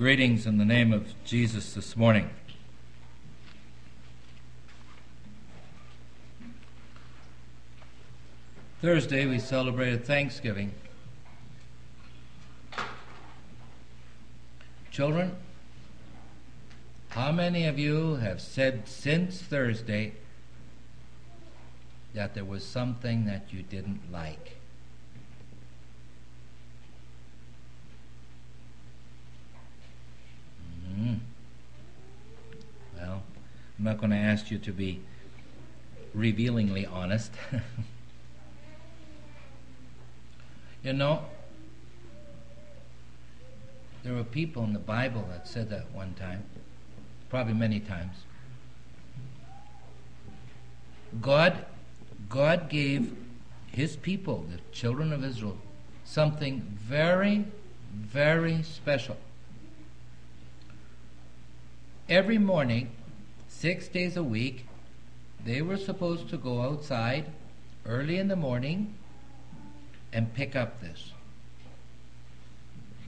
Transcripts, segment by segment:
Greetings in the name of Jesus this morning. Thursday we celebrated Thanksgiving. Children, how many of you have said since Thursday that there was something that you didn't like? Mm. Well, I'm not going to ask you to be revealingly honest. you know, there were people in the Bible that said that one time, probably many times. God, God gave His people, the children of Israel, something very, very special every morning, six days a week, they were supposed to go outside early in the morning and pick up this.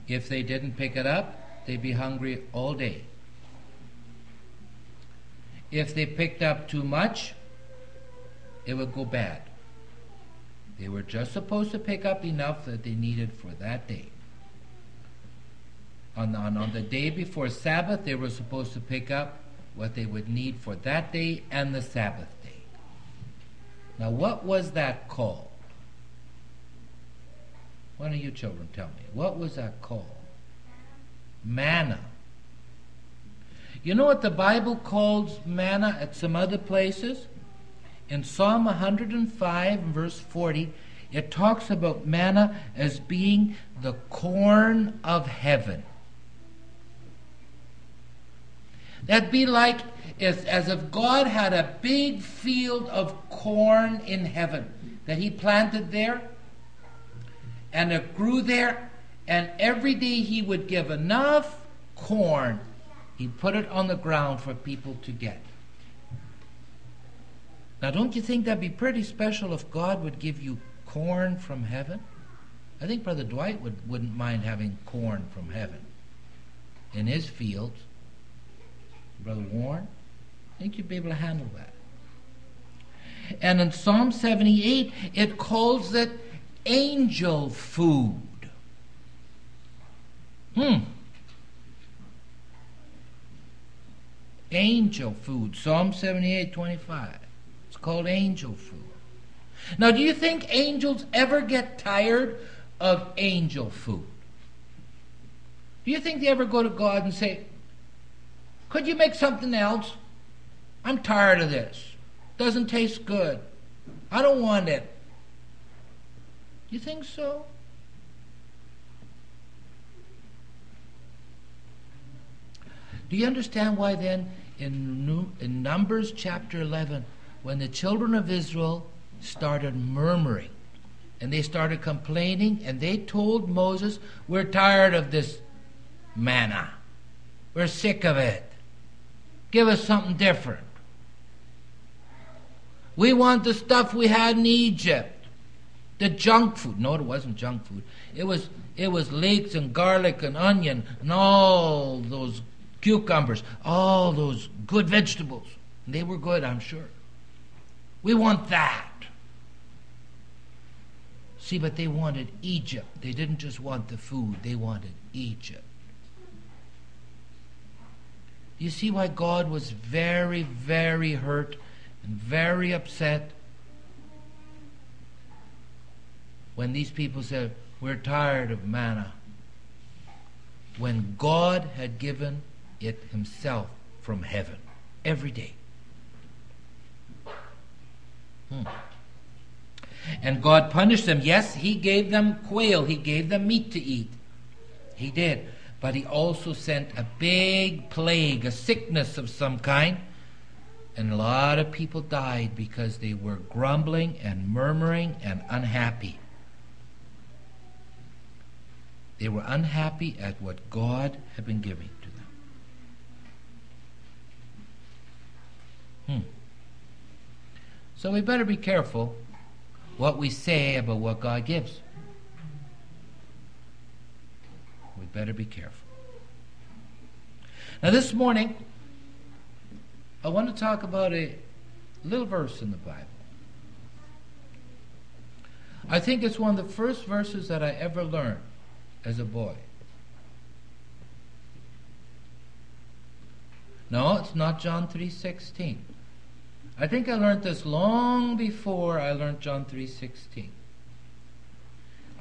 If they didn't pick it up, they'd be hungry all day. If they picked up too much, it would go bad. They were just supposed to pick up enough that they needed for that day on, on, on the day before Sabbath, they were supposed to pick up what they would need for that day and the Sabbath day. Now, what was that called? One of you children tell me. What was that called? Manna. You know what the Bible calls manna at some other places? In Psalm 105, verse 40, it talks about manna as being the corn of heaven. That'd be like as, as if God had a big field of corn in heaven that He planted there, and it grew there, and every day He would give enough corn, He'd put it on the ground for people to get. Now, don't you think that'd be pretty special if God would give you corn from heaven? I think Brother Dwight would, wouldn't mind having corn from heaven in his fields. Brother Warren, I think you'd be able to handle that. And in Psalm 78, it calls it angel food. Hmm. Angel food. Psalm 78, 25. It's called angel food. Now, do you think angels ever get tired of angel food? Do you think they ever go to God and say, could you make something else? I'm tired of this. Doesn't taste good. I don't want it. You think so? Do you understand why then in, in Numbers chapter 11, when the children of Israel started murmuring and they started complaining and they told Moses, We're tired of this manna, we're sick of it. Give us something different. We want the stuff we had in Egypt. The junk food. No, it wasn't junk food. It was it was leeks and garlic and onion and all those cucumbers, all those good vegetables. They were good, I'm sure. We want that. See, but they wanted Egypt. They didn't just want the food, they wanted Egypt. You see why God was very, very hurt and very upset when these people said, We're tired of manna. When God had given it Himself from heaven every day. Hmm. And God punished them. Yes, He gave them quail, He gave them meat to eat. He did but he also sent a big plague, a sickness of some kind. And a lot of people died because they were grumbling and murmuring and unhappy. They were unhappy at what God had been giving to them. Hmm. So we better be careful what we say about what God gives. Better be careful. Now, this morning, I want to talk about a little verse in the Bible. I think it's one of the first verses that I ever learned as a boy. No, it's not John 3:16. I think I learned this long before I learned John 3:16.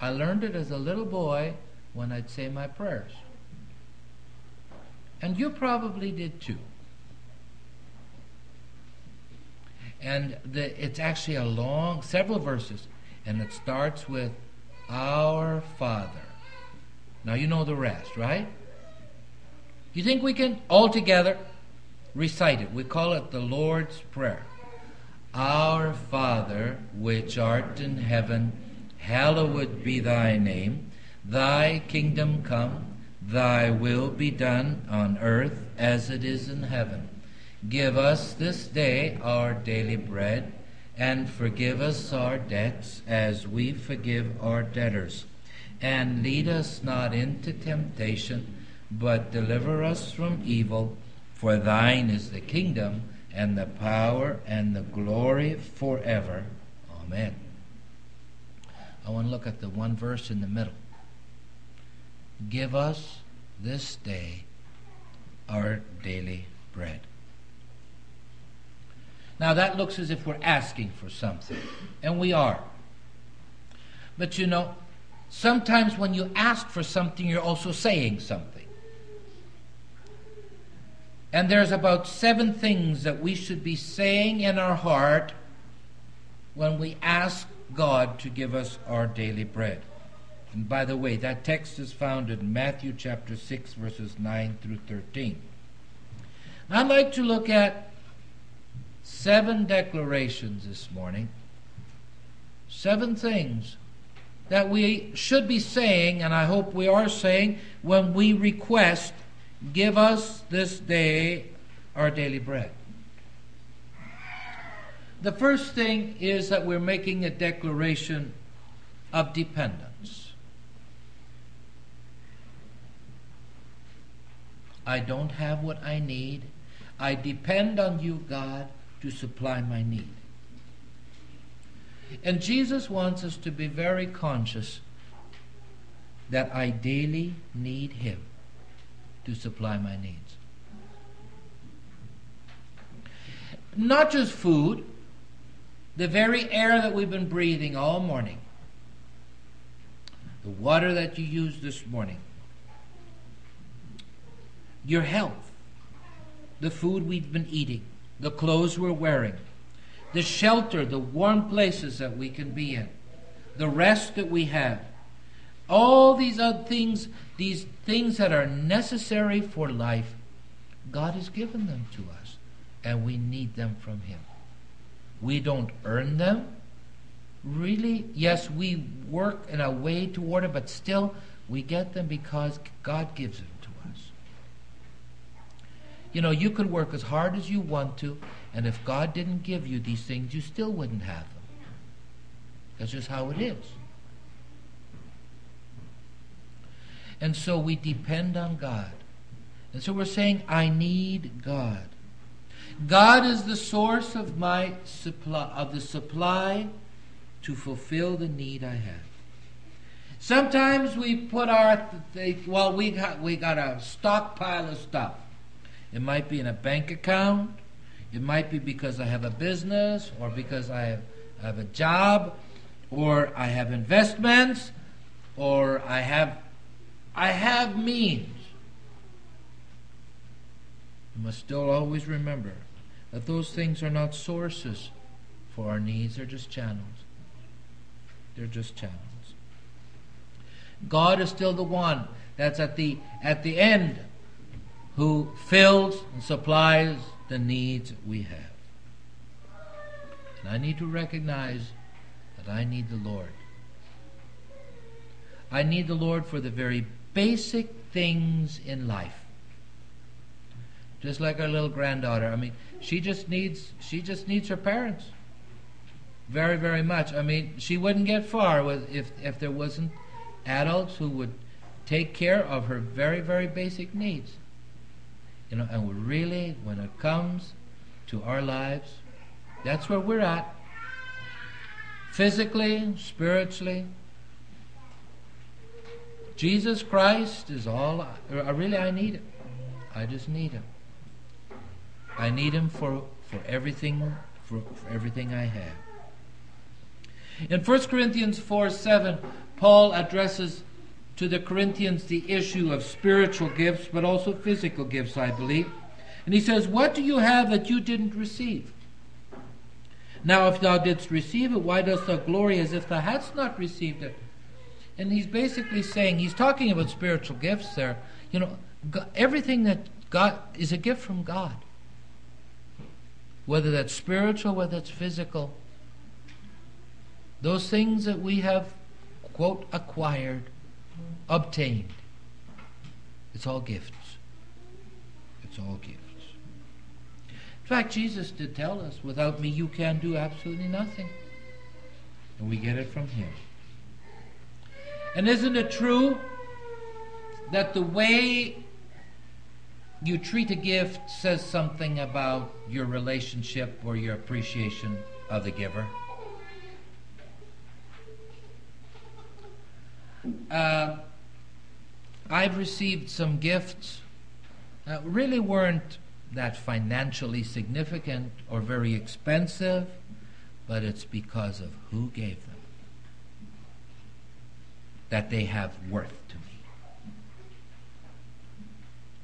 I learned it as a little boy when I'd say my prayers. And you probably did too. And the, it's actually a long, several verses, and it starts with Our Father. Now you know the rest, right? You think we can all together recite it? We call it the Lord's Prayer. Our Father, which art in heaven, hallowed be thy name. Thy kingdom come, thy will be done on earth as it is in heaven. Give us this day our daily bread, and forgive us our debts as we forgive our debtors. And lead us not into temptation, but deliver us from evil. For thine is the kingdom, and the power, and the glory forever. Amen. I want to look at the one verse in the middle. Give us this day our daily bread. Now that looks as if we're asking for something, and we are. But you know, sometimes when you ask for something, you're also saying something. And there's about seven things that we should be saying in our heart when we ask God to give us our daily bread. And by the way, that text is found in Matthew chapter 6, verses 9 through 13. I'd like to look at seven declarations this morning, seven things that we should be saying, and I hope we are saying, when we request, Give us this day our daily bread. The first thing is that we're making a declaration of dependence. I don't have what I need. I depend on you, God, to supply my need. And Jesus wants us to be very conscious that I daily need Him to supply my needs. Not just food, the very air that we've been breathing all morning, the water that you used this morning, your health, the food we've been eating, the clothes we're wearing, the shelter, the warm places that we can be in, the rest that we have. All these other things, these things that are necessary for life, God has given them to us, and we need them from Him. We don't earn them. Really, yes, we work in a way toward it, but still, we get them because God gives them you know, you could work as hard as you want to, and if God didn't give you these things, you still wouldn't have them. That's just how it is. And so we depend on God. And so we're saying, I need God. God is the source of my supply of the supply to fulfill the need I have. Sometimes we put our well, we got we got a stockpile of stuff. It might be in a bank account. It might be because I have a business or because I have, I have a job or I have investments or I have I have means. You must still always remember that those things are not sources for our needs, they're just channels. They're just channels. God is still the one that's at the at the end who fills and supplies the needs we have. And I need to recognize that I need the Lord. I need the Lord for the very basic things in life. Just like our little granddaughter. I mean, she just needs she just needs her parents. Very, very much. I mean, she wouldn't get far with if if there wasn't adults who would take care of her very, very basic needs. You know, and really, when it comes to our lives, that's where we're at. Physically, spiritually. Jesus Christ is all, I, really, I need Him. I just need Him. I need Him for, for everything, for, for everything I have. In 1 Corinthians 4 7, Paul addresses to the Corinthians the issue of spiritual gifts, but also physical gifts, I believe. And he says, What do you have that you didn't receive? Now, if thou didst receive it, why dost thou glory as if thou hadst not received it? And he's basically saying, he's talking about spiritual gifts there. You know, everything that God is a gift from God. Whether that's spiritual, whether it's physical. Those things that we have, quote, acquired, obtained. It's all gifts. It's all gifts. In fact, Jesus did tell us, without me you can do absolutely nothing. And we get it from him. And isn't it true that the way you treat a gift says something about your relationship or your appreciation of the giver? Uh, I've received some gifts that really weren't that financially significant or very expensive, but it's because of who gave them that they have worth to me,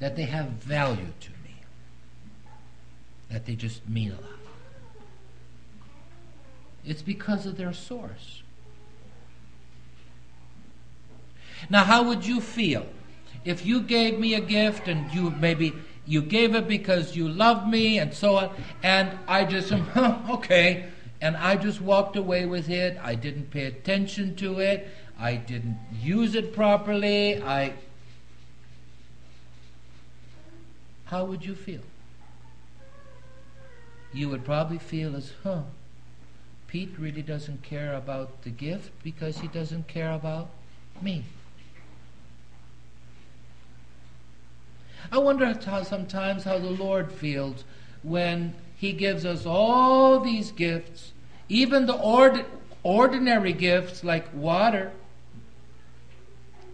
that they have value to me, that they just mean a lot. It's because of their source. Now, how would you feel if you gave me a gift and you maybe you gave it because you love me and so on, and I just, oh, okay, and I just walked away with it. I didn't pay attention to it. I didn't use it properly. I. How would you feel? You would probably feel as, huh, Pete really doesn't care about the gift because he doesn't care about me. I wonder how sometimes how the Lord feels when He gives us all these gifts, even the ord- ordinary gifts like water,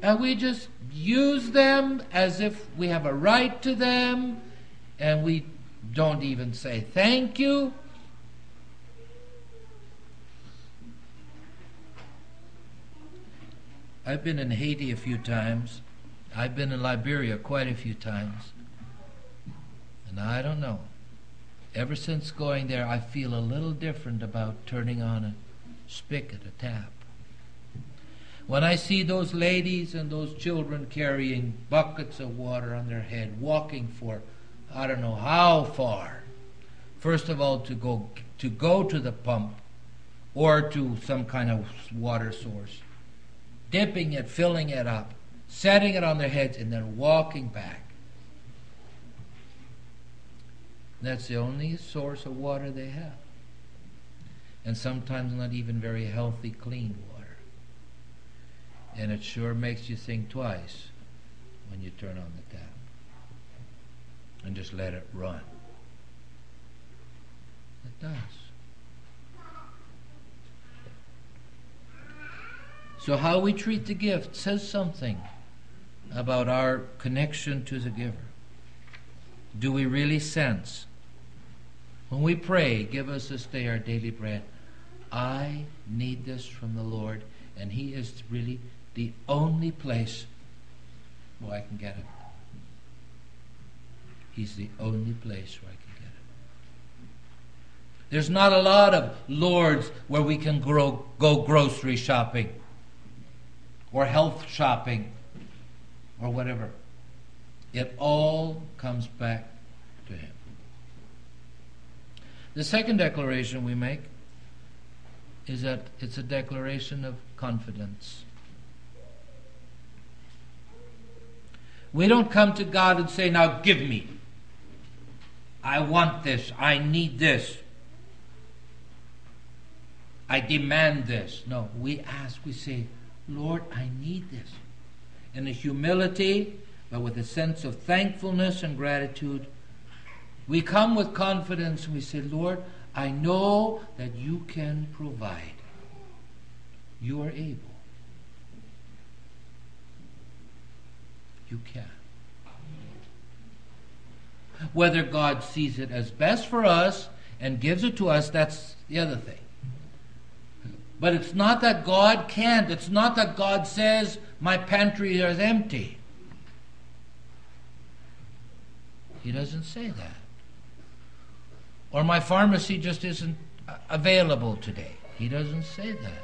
and we just use them as if we have a right to them, and we don't even say thank you. I've been in Haiti a few times. I've been in Liberia quite a few times. And I don't know. Ever since going there, I feel a little different about turning on a spigot, a tap. When I see those ladies and those children carrying buckets of water on their head, walking for I don't know how far, first of all to go to go to the pump or to some kind of water source, dipping it, filling it up, setting it on their heads, and then walking back. That's the only source of water they have. And sometimes not even very healthy, clean water. And it sure makes you think twice when you turn on the tap and just let it run. It does. So, how we treat the gift says something about our connection to the giver? Do we really sense? When we pray, give us this day our daily bread, I need this from the Lord, and He is really the only place where I can get it. He's the only place where I can get it. There's not a lot of lords where we can grow, go grocery shopping or health shopping or whatever. It all comes back to Him. The second declaration we make is that it's a declaration of confidence. We don't come to God and say, Now give me. I want this. I need this. I demand this. No, we ask, we say, Lord, I need this in a humility, but with a sense of thankfulness and gratitude. We come with confidence and we say, Lord, I know that you can provide. You are able. You can. Whether God sees it as best for us and gives it to us, that's the other thing. But it's not that God can't. It's not that God says, My pantry is empty. He doesn't say that. Or my pharmacy just isn't available today. He doesn't say that.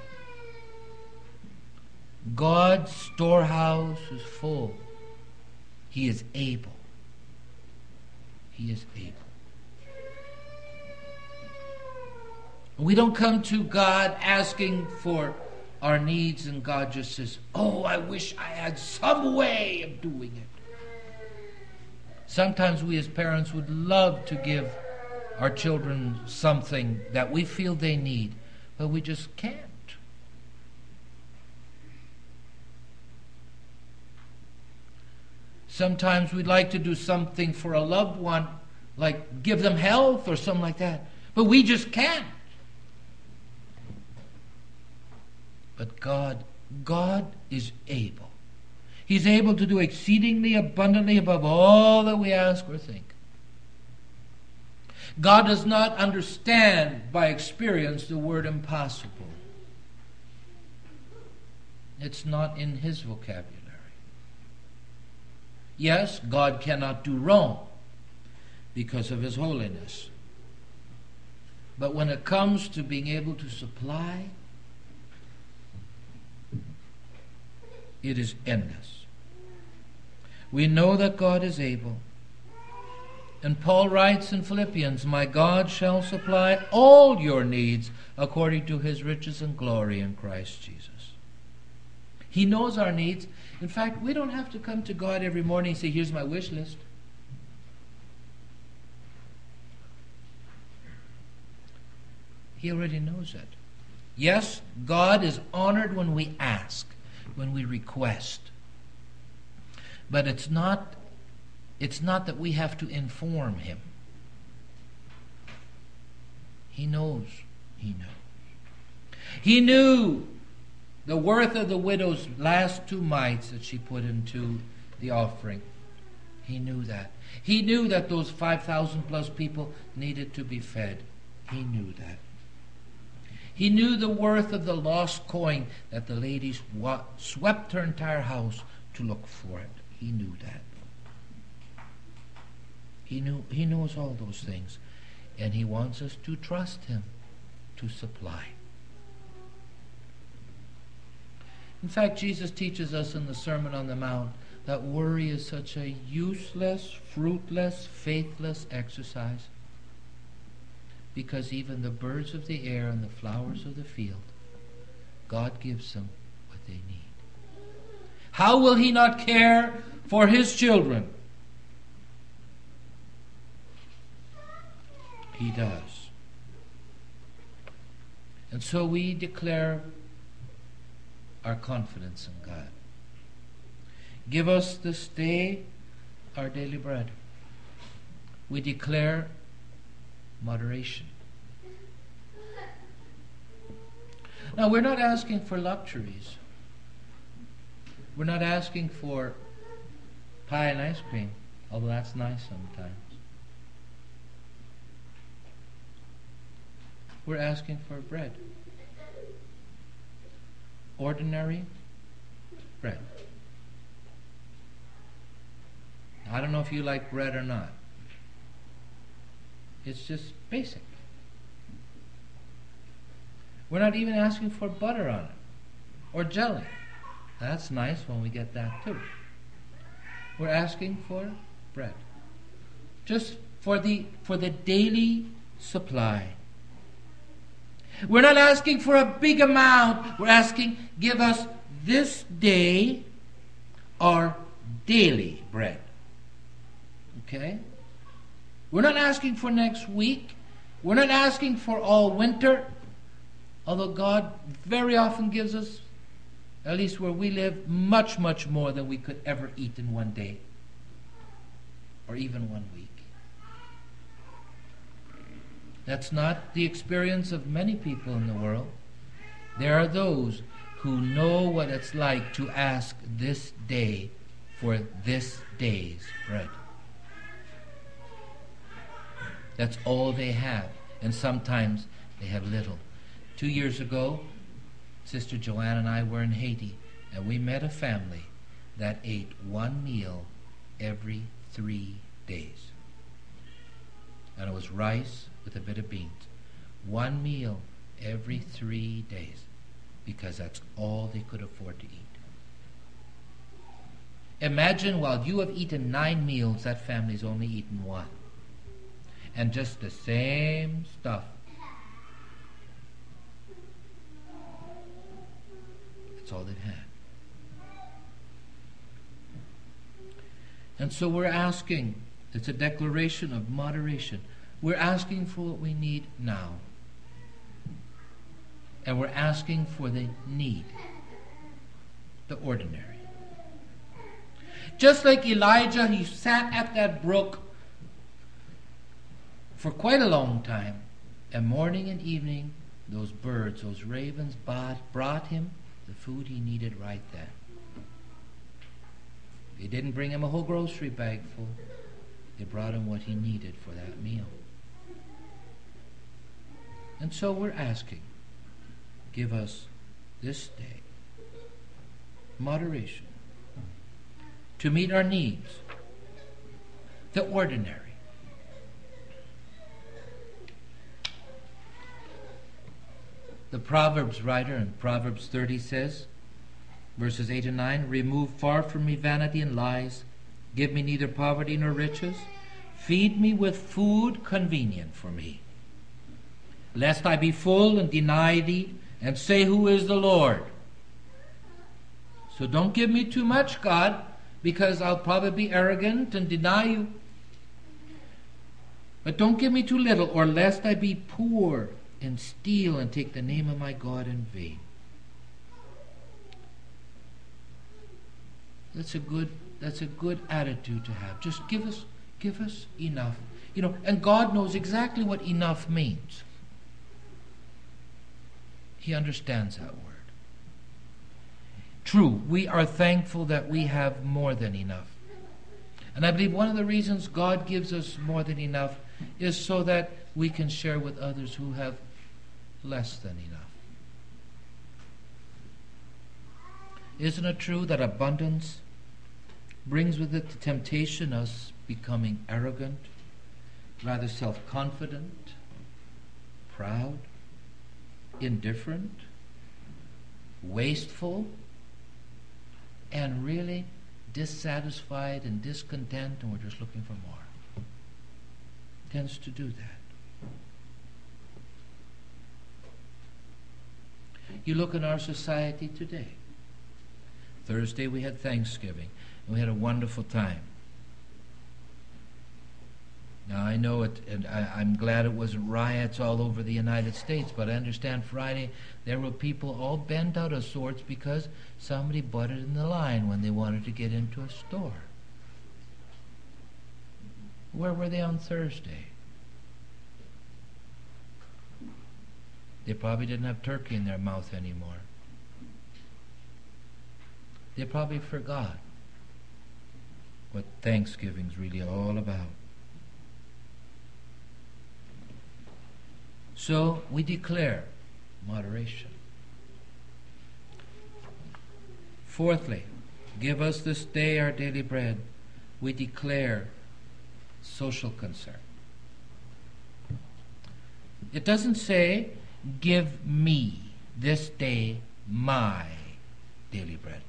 God's storehouse is full. He is able. He is able. We don't come to God asking for our needs, and God just says, Oh, I wish I had some way of doing it. Sometimes we as parents would love to give our children something that we feel they need, but we just can't. Sometimes we'd like to do something for a loved one, like give them health or something like that, but we just can't. But God, God is able. He's able to do exceedingly abundantly above all that we ask or think. God does not understand by experience the word impossible. It's not in his vocabulary. Yes, God cannot do wrong because of his holiness. But when it comes to being able to supply, it is endless. We know that God is able. And Paul writes in Philippians, My God shall supply all your needs according to his riches and glory in Christ Jesus. He knows our needs. In fact, we don't have to come to God every morning and say, Here's my wish list. He already knows it. Yes, God is honored when we ask when we request. But it's not it's not that we have to inform him. He knows. He knows. He knew the worth of the widow's last two mites that she put into the offering. He knew that. He knew that those 5,000 plus people needed to be fed. He knew that. He knew the worth of the lost coin that the ladies wa- swept her entire house to look for it. He knew that. He knew he knows all those things. And he wants us to trust him to supply. In fact, Jesus teaches us in the Sermon on the Mount that worry is such a useless, fruitless, faithless exercise because even the birds of the air and the flowers of the field, God gives them what they need. How will He not care for His children? He does. And so we declare our confidence in God. Give us this day our daily bread. We declare moderation. Now, we're not asking for luxuries. We're not asking for pie and ice cream, although that's nice sometimes. We're asking for bread. Ordinary bread. I don't know if you like bread or not. It's just basic. We're not even asking for butter on it or jelly. That's nice when we get that too. We're asking for bread. Just for the for the daily supply. We're not asking for a big amount. We're asking give us this day our daily bread. Okay? We're not asking for next week. We're not asking for all winter. Although God very often gives us, at least where we live, much, much more than we could ever eat in one day. or even one week. That's not the experience of many people in the world. There are those who know what it's like to ask this day for this day's bread. That's all they have, and sometimes they have little. Two years ago, Sister Joanne and I were in Haiti, and we met a family that ate one meal every three days. And it was rice with a bit of beans. One meal every three days because that's all they could afford to eat. Imagine while you have eaten nine meals, that family's only eaten one. And just the same stuff. That's all they've had. And so we're asking, it's a declaration of moderation. We're asking for what we need now. And we're asking for the need, the ordinary. Just like Elijah, he sat at that brook for quite a long time. And morning and evening, those birds, those ravens, brought him the food he needed right then. They didn't bring him a whole grocery bag full. They brought him what he needed for that meal. And so we're asking, give us this day moderation to meet our needs, the ordinary. The Proverbs writer in Proverbs 30 says, verses 8 and 9 Remove far from me vanity and lies, give me neither poverty nor riches, feed me with food convenient for me, lest I be full and deny thee and say, Who is the Lord? So don't give me too much, God, because I'll probably be arrogant and deny you. But don't give me too little, or lest I be poor and steal and take the name of my God in vain. That's a good that's a good attitude to have. Just give us give us enough. You know, and God knows exactly what enough means. He understands that word. True, we are thankful that we have more than enough. And I believe one of the reasons God gives us more than enough is so that we can share with others who have less than enough. Isn't it true that abundance brings with it the temptation of becoming arrogant, rather self confident, proud, indifferent, wasteful, and really dissatisfied and discontent, and we're just looking for more? Tends to do that. You look in our society today. Thursday we had Thanksgiving, and we had a wonderful time. Now I know it, and I, am glad it wasn't riots all over the United States, but I understand Friday there were people all bent out of sorts because somebody butted in the line when they wanted to get into a store. Where were they on Thursday? They probably didn't have turkey in their mouth anymore. They probably forgot what Thanksgiving's really all about. So we declare moderation. Fourthly, give us this day our daily bread. We declare social concern. It doesn't say Give me this day my daily bread.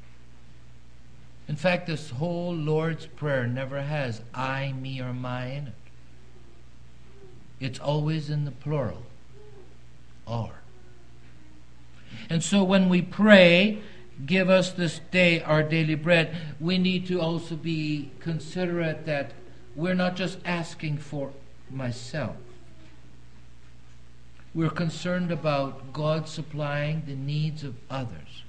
In fact, this whole Lord's Prayer never has I, me, or my in it. It's always in the plural, our. And so when we pray, give us this day our daily bread, we need to also be considerate that we're not just asking for myself. We're concerned about God supplying the needs of others.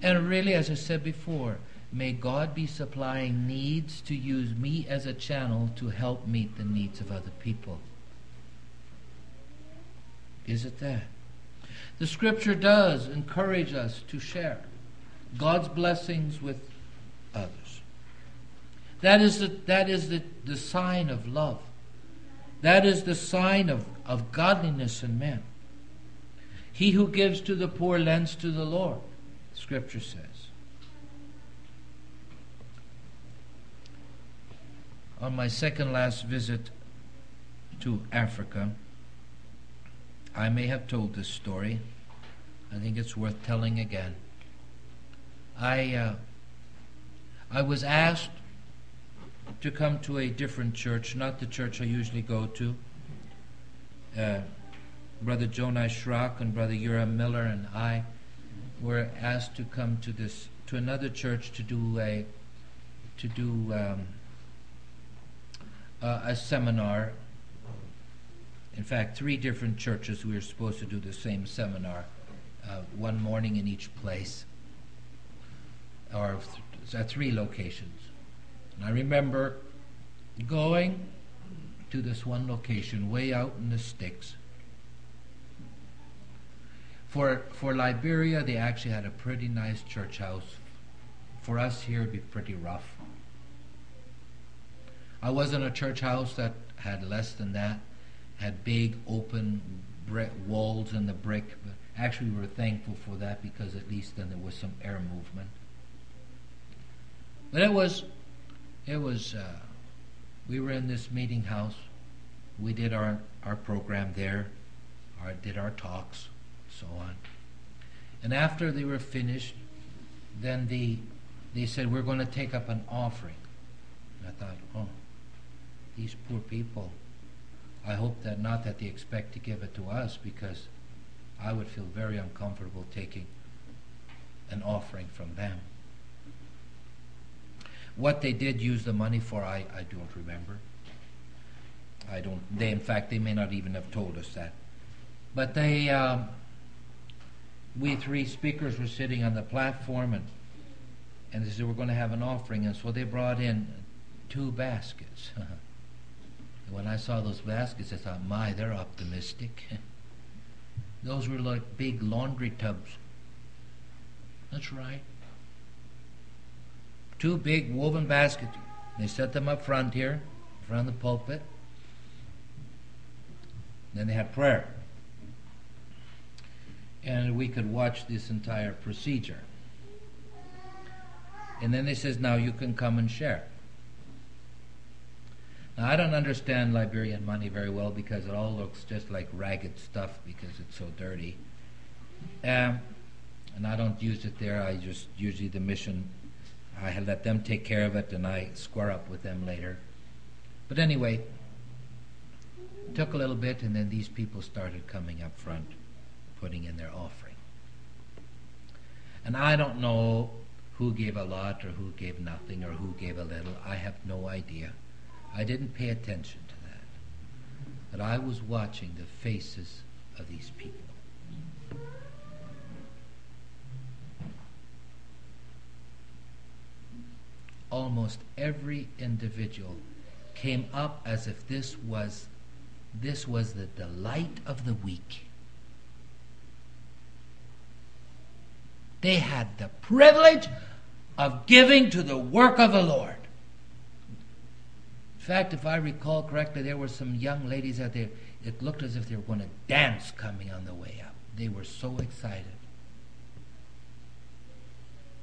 And really, as I said before, may God be supplying needs to use me as a channel to help meet the needs of other people. Is it that? The scripture does encourage us to share God's blessings with others. That is the, that is the, the sign of love. That is the sign of, of godliness in men. He who gives to the poor lends to the Lord, Scripture says. On my second last visit to Africa, I may have told this story. I think it's worth telling again. I uh, I was asked to come to a different church, not the church I usually go to. Uh, Brother Jonah Schrock and Brother Ura Miller and I were asked to come to this to another church to do a to do um, uh, a seminar. In fact, three different churches we were supposed to do the same seminar, uh, one morning in each place, or th- at three locations. And I remember going to this one location way out in the sticks for, for Liberia, they actually had a pretty nice church house. For us here, it'd be pretty rough. I was in a church house that had less than that, had big open brick walls in the brick. But actually, we were thankful for that because at least then there was some air movement. But it was, it was. Uh, we were in this meeting house. We did our our program there, our, did our talks so on. And after they were finished, then the, they said, We're going to take up an offering. And I thought, Oh, these poor people. I hope that not that they expect to give it to us because I would feel very uncomfortable taking an offering from them. What they did use the money for, I, I don't remember. I don't. They, in fact, they may not even have told us that. But they, um, we three speakers were sitting on the platform and and they said we're going to have an offering and so they brought in two baskets when i saw those baskets i thought my they're optimistic those were like big laundry tubs that's right two big woven baskets they set them up front here in front of the pulpit then they had prayer and we could watch this entire procedure. And then they says, now you can come and share. Now, I don't understand Liberian money very well because it all looks just like ragged stuff because it's so dirty. Um, and I don't use it there. I just usually the mission, I had let them take care of it and I square up with them later. But anyway, took a little bit and then these people started coming up front putting in their offering. And I don't know who gave a lot or who gave nothing or who gave a little. I have no idea. I didn't pay attention to that. But I was watching the faces of these people. Almost every individual came up as if this was this was the delight of the week. They had the privilege of giving to the work of the Lord. In fact, if I recall correctly, there were some young ladies out there. It looked as if they were going to dance coming on the way up. They were so excited.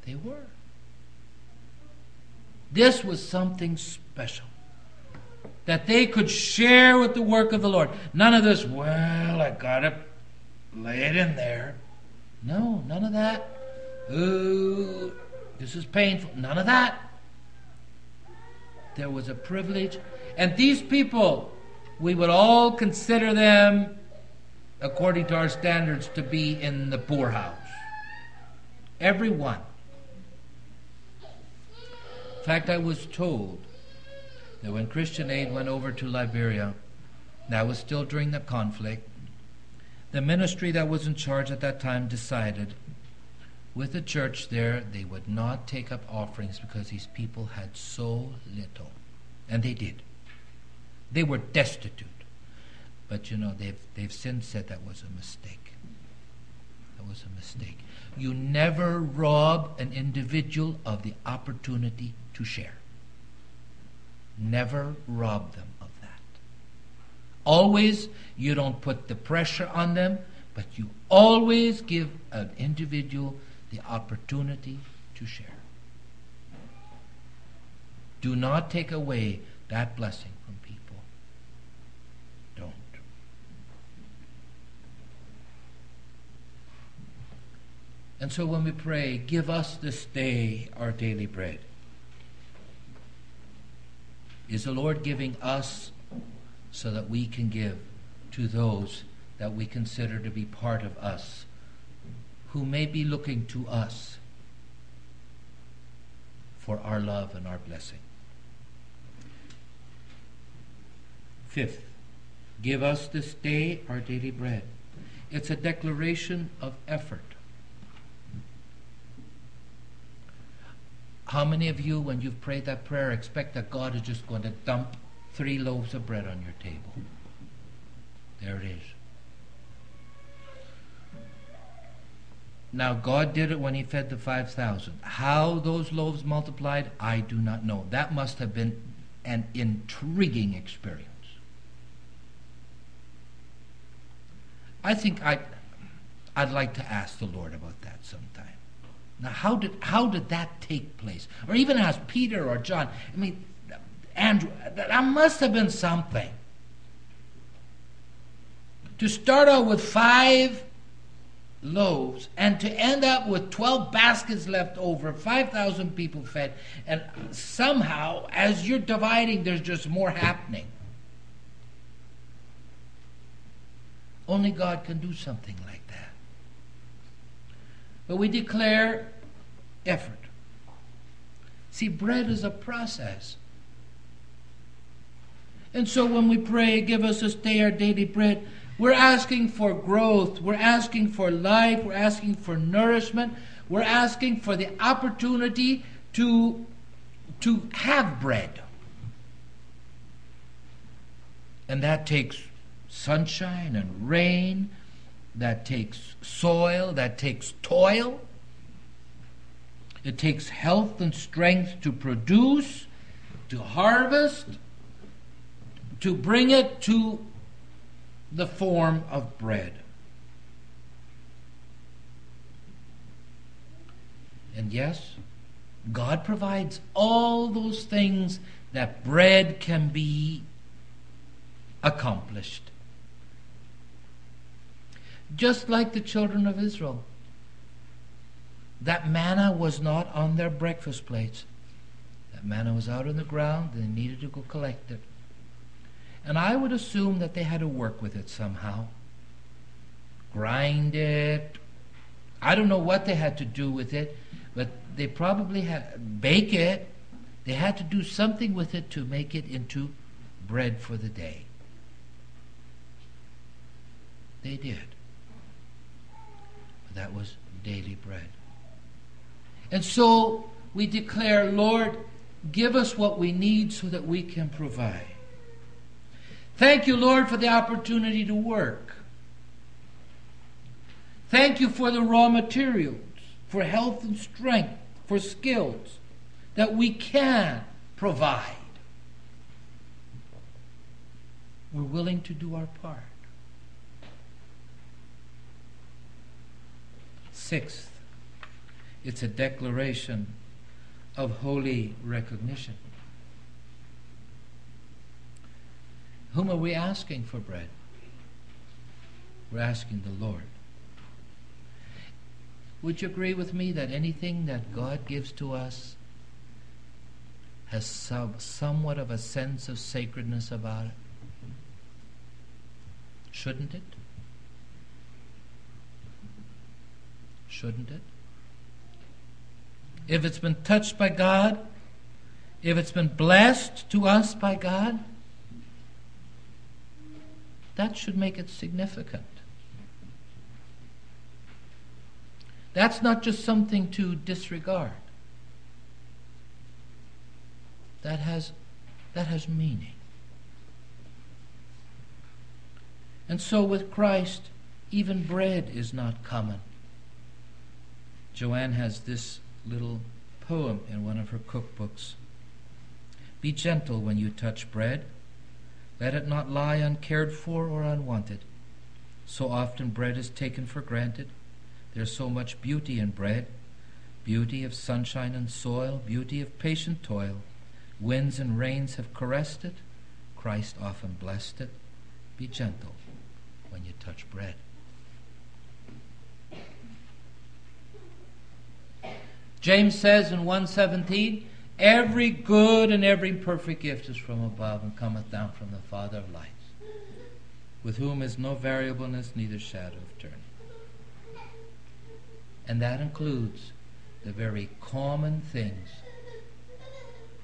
They were. This was something special that they could share with the work of the Lord. None of this, well, I got to lay it in there. No, none of that. Ooh, this is painful. None of that. There was a privilege. And these people, we would all consider them, according to our standards, to be in the poorhouse. Every one. In fact, I was told that when Christian Aid went over to Liberia, that was still during the conflict, the ministry that was in charge at that time decided with the church there, they would not take up offerings because these people had so little. And they did. They were destitute. But you know, they've, they've since said that was a mistake. That was a mistake. You never rob an individual of the opportunity to share. Never rob them of that. Always, you don't put the pressure on them, but you always give an individual the opportunity to share. Do not take away that blessing from people. Don't. And so when we pray, give us this day our daily bread, is the Lord giving us so that we can give to those that we consider to be part of us, who may be looking to us for our love and our blessing. Fifth, give us this day our daily bread. It's a declaration of effort. How many of you, when you've prayed that prayer, expect that God is just going to dump three loaves of bread on your table? There it is. Now, God did it when He fed the 5,000. How those loaves multiplied, I do not know. That must have been an intriguing experience. I think I'd, I'd like to ask the Lord about that sometime. Now, how did, how did that take place? Or even ask Peter or John. I mean, Andrew, that must have been something. To start out with five loaves and to end up with 12 baskets left over, 5,000 people fed, and somehow, as you're dividing, there's just more happening. Only God can do something like that. But we declare effort. See, bread is a process. And so when we pray, give us this day our daily bread, we're asking for growth. We're asking for life. We're asking for nourishment. We're asking for the opportunity to, to have bread. And that takes sunshine and rain, that takes soil, that takes toil. It takes health and strength to produce, to harvest, to bring it to the form of bread. And yes, God provides all those things that bread can be accomplished just like the children of Israel. That manna was not on their breakfast plates. That manna was out on the ground, and they needed to go collect it. And I would assume that they had to work with it somehow. Grind it. I don't know what they had to do with it, but they probably had bake it. They had to do something with it to make it into bread for the day. They did. That was daily bread. And so we declare, Lord, give us what we need so that we can provide. Thank you, Lord, for the opportunity to work. Thank you for the raw materials, for health and strength, for skills that we can provide. We're willing to do our part. Sixth, it's a declaration of holy recognition. Whom are we asking for bread? We're asking the Lord. Would you agree with me that anything that God gives to us has some, somewhat of a sense of sacredness about it? Shouldn't it? Shouldn't it? If it's been touched by God, if it's been blessed to us by God, that should make it significant. That's not just something to disregard. That has, that has meaning. And so with Christ, even bread is not common. Joanne has this little poem in one of her cookbooks. Be gentle when you touch bread. Let it not lie uncared for or unwanted. So often bread is taken for granted. There's so much beauty in bread beauty of sunshine and soil, beauty of patient toil. Winds and rains have caressed it. Christ often blessed it. Be gentle when you touch bread. James says in 117, Every good and every perfect gift is from above and cometh down from the Father of lights, with whom is no variableness, neither shadow of turning. And that includes the very common things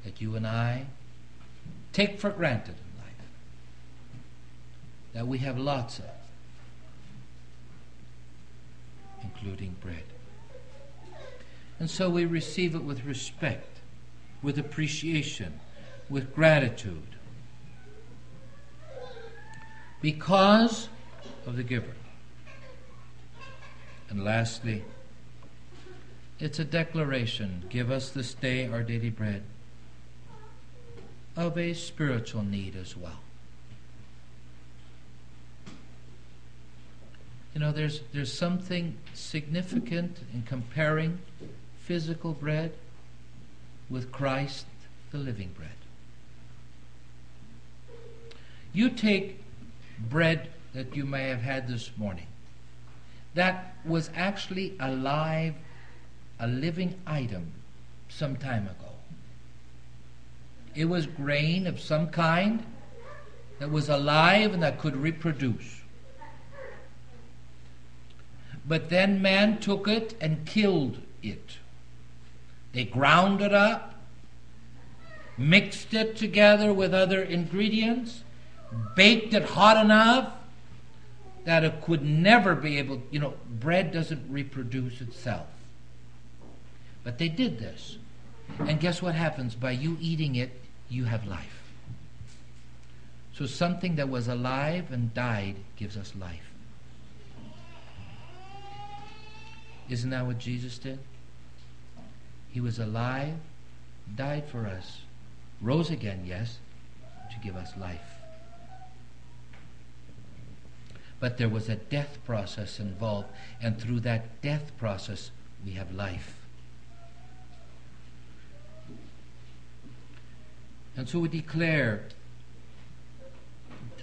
that you and I take for granted in life, that we have lots of, including bread. And so we receive it with respect, with appreciation, with gratitude. Because of the giver. And lastly, it's a declaration give us this day our daily bread of a spiritual need as well. You know, there's, there's something significant in comparing physical bread with Christ, the living bread. You take bread that you may have had this morning that was actually alive, a living item some time ago. It was grain of some kind that was alive and that could reproduce. But then man took it and killed it. They ground it up, mixed it together with other ingredients, baked it hot enough that it could never be able, you know, bread doesn't reproduce itself. But they did this. And guess what happens? By you eating it, you have life. So something that was alive and died gives us life. Isn't that what Jesus did? He was alive, died for us, rose again, yes, to give us life. But there was a death process involved, and through that death process, we have life. And so we declare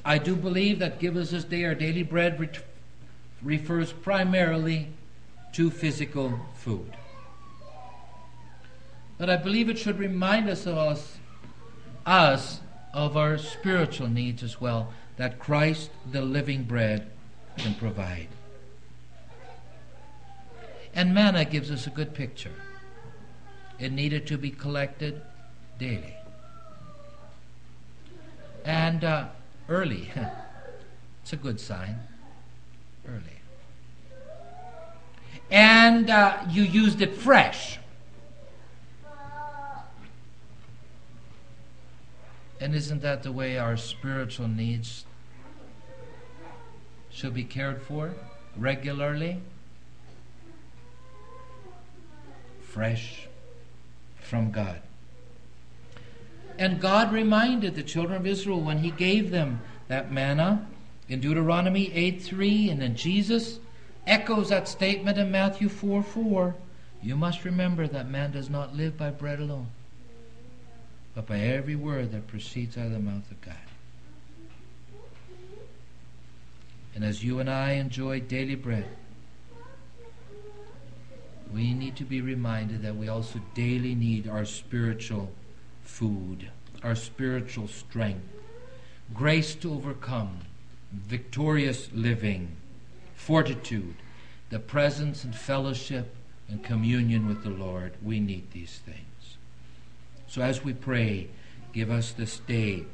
I do believe that give us this day our daily bread refers primarily to physical food. But I believe it should remind us of us, us of our spiritual needs as well, that Christ, the living bread, can provide. And manna gives us a good picture. It needed to be collected daily. And uh, early. it's a good sign. Early. And uh, you used it fresh. And isn't that the way our spiritual needs should be cared for regularly? Fresh from God. And God reminded the children of Israel when He gave them that manna in Deuteronomy 8 3, and then Jesus echoes that statement in Matthew 4 4. You must remember that man does not live by bread alone but by every word that proceeds out of the mouth of God. And as you and I enjoy daily bread, we need to be reminded that we also daily need our spiritual food, our spiritual strength, grace to overcome, victorious living, fortitude, the presence and fellowship and communion with the Lord. We need these things. So as we pray, give us this day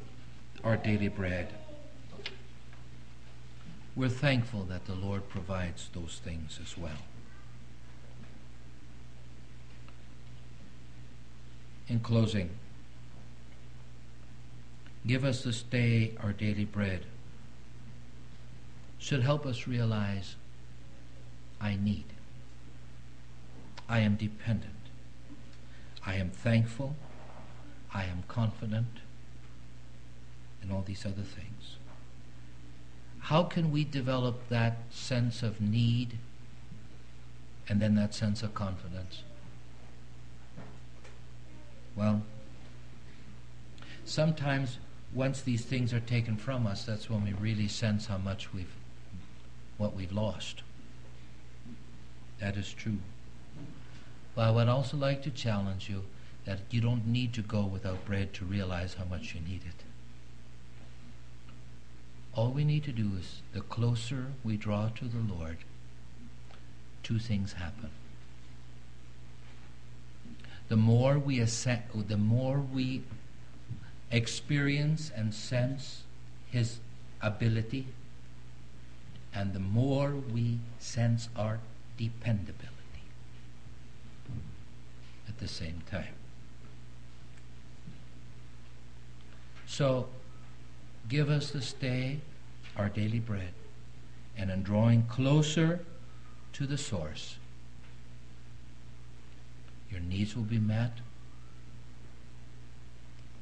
our daily bread. We're thankful that the Lord provides those things as well. In closing, give us this day our daily bread should help us realize I need, I am dependent, I am thankful. I am confident. And all these other things. How can we develop that sense of need and then that sense of confidence? Well, sometimes once these things are taken from us, that's when we really sense how much we've what we've lost. That is true. But I would also like to challenge you that you don't need to go without bread to realize how much you need it. All we need to do is the closer we draw to the Lord, two things happen. The more we ascend, the more we experience and sense his ability, and the more we sense our dependability at the same time. So, give us this day our daily bread, and in drawing closer to the source, your needs will be met,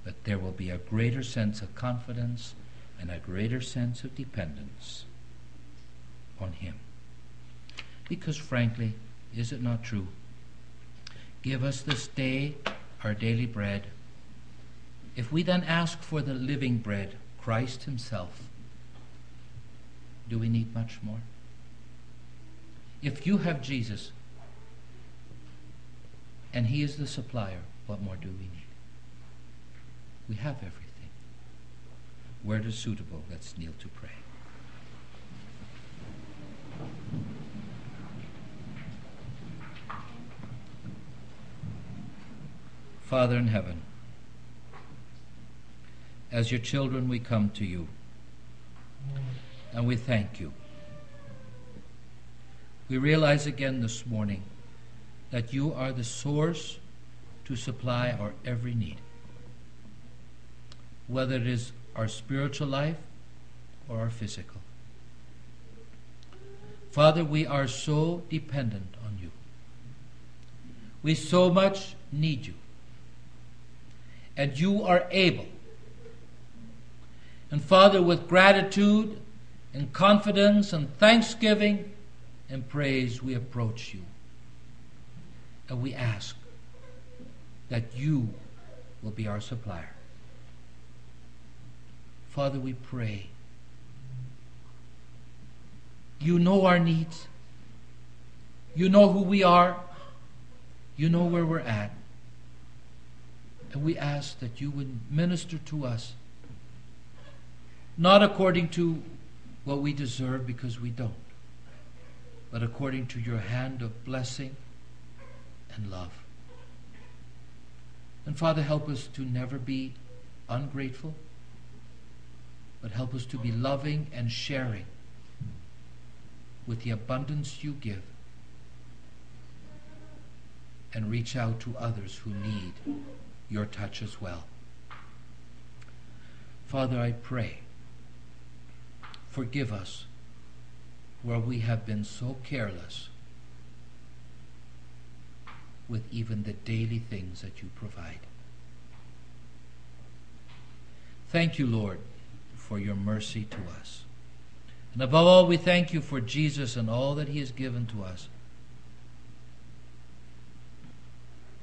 but there will be a greater sense of confidence and a greater sense of dependence on Him. Because, frankly, is it not true? Give us this day our daily bread. If we then ask for the living bread, Christ Himself, do we need much more? If you have Jesus and He is the supplier, what more do we need? We have everything. Where it is suitable, let's kneel to pray. Father in heaven, as your children, we come to you and we thank you. We realize again this morning that you are the source to supply our every need, whether it is our spiritual life or our physical. Father, we are so dependent on you. We so much need you and you are able. And Father, with gratitude and confidence and thanksgiving and praise, we approach you. And we ask that you will be our supplier. Father, we pray. You know our needs. You know who we are. You know where we're at. And we ask that you would minister to us, not according to what we deserve because we don't, but according to your hand of blessing and love. And Father, help us to never be ungrateful, but help us to be loving and sharing with the abundance you give and reach out to others who need your touch as well. Father, I pray, forgive us where we have been so careless with even the daily things that you provide. Thank you, Lord, for your mercy to us. And above all, we thank you for Jesus and all that he has given to us.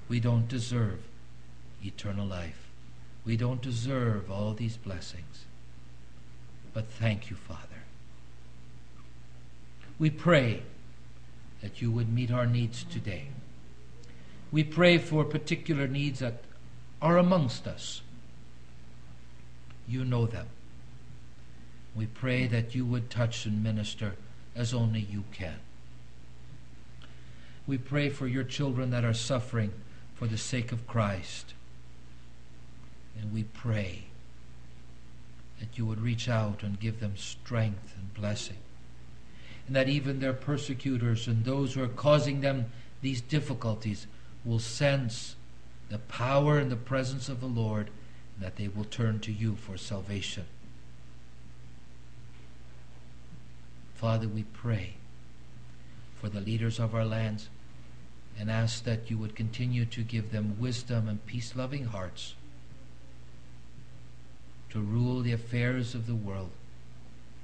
We don't deserve eternal life. We don't deserve all these blessings. But thank you, Father. We pray that you would meet our needs today. We pray for particular needs that are amongst us. You know them. We pray that you would touch and minister as only you can. We pray for your children that are suffering for the sake of Christ. And we pray that you would reach out and give them strength and blessing. And that even their persecutors and those who are causing them these difficulties will sense the power and the presence of the Lord, and that they will turn to you for salvation. Father, we pray for the leaders of our lands and ask that you would continue to give them wisdom and peace loving hearts to rule the affairs of the world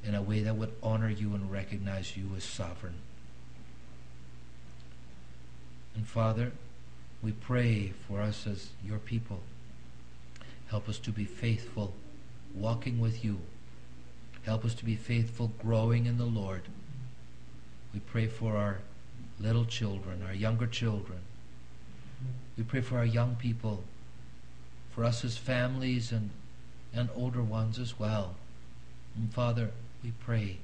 in a way that would honor you and recognize you as sovereign. And Father, we pray for us as your people. Help us to be faithful, walking with you. Help us to be faithful, growing in the Lord. We pray for our little children, our younger children. We pray for our young people, for us as families and and older ones as well. And Father, we pray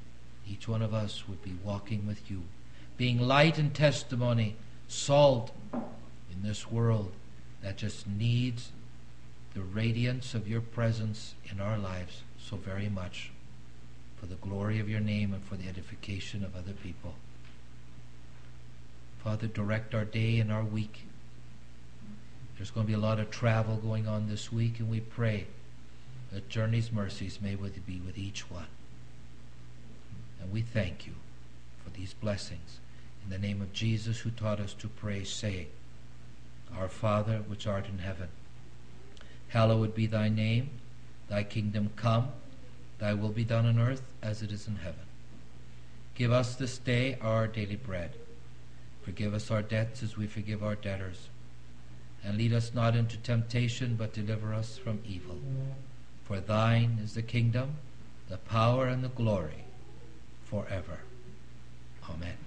each one of us would be walking with you, being light and testimony, salt in this world that just needs the radiance of your presence in our lives so very much for the glory of your name and for the edification of other people. Father, direct our day and our week. There's going to be a lot of travel going on this week, and we pray that journey's mercies may with be with each one. And we thank you for these blessings. In the name of Jesus, who taught us to pray, saying, Our Father, which art in heaven, hallowed be thy name. Thy kingdom come. Thy will be done on earth as it is in heaven. Give us this day our daily bread. Forgive us our debts as we forgive our debtors. And lead us not into temptation, but deliver us from evil. For thine is the kingdom, the power, and the glory forever. Amen.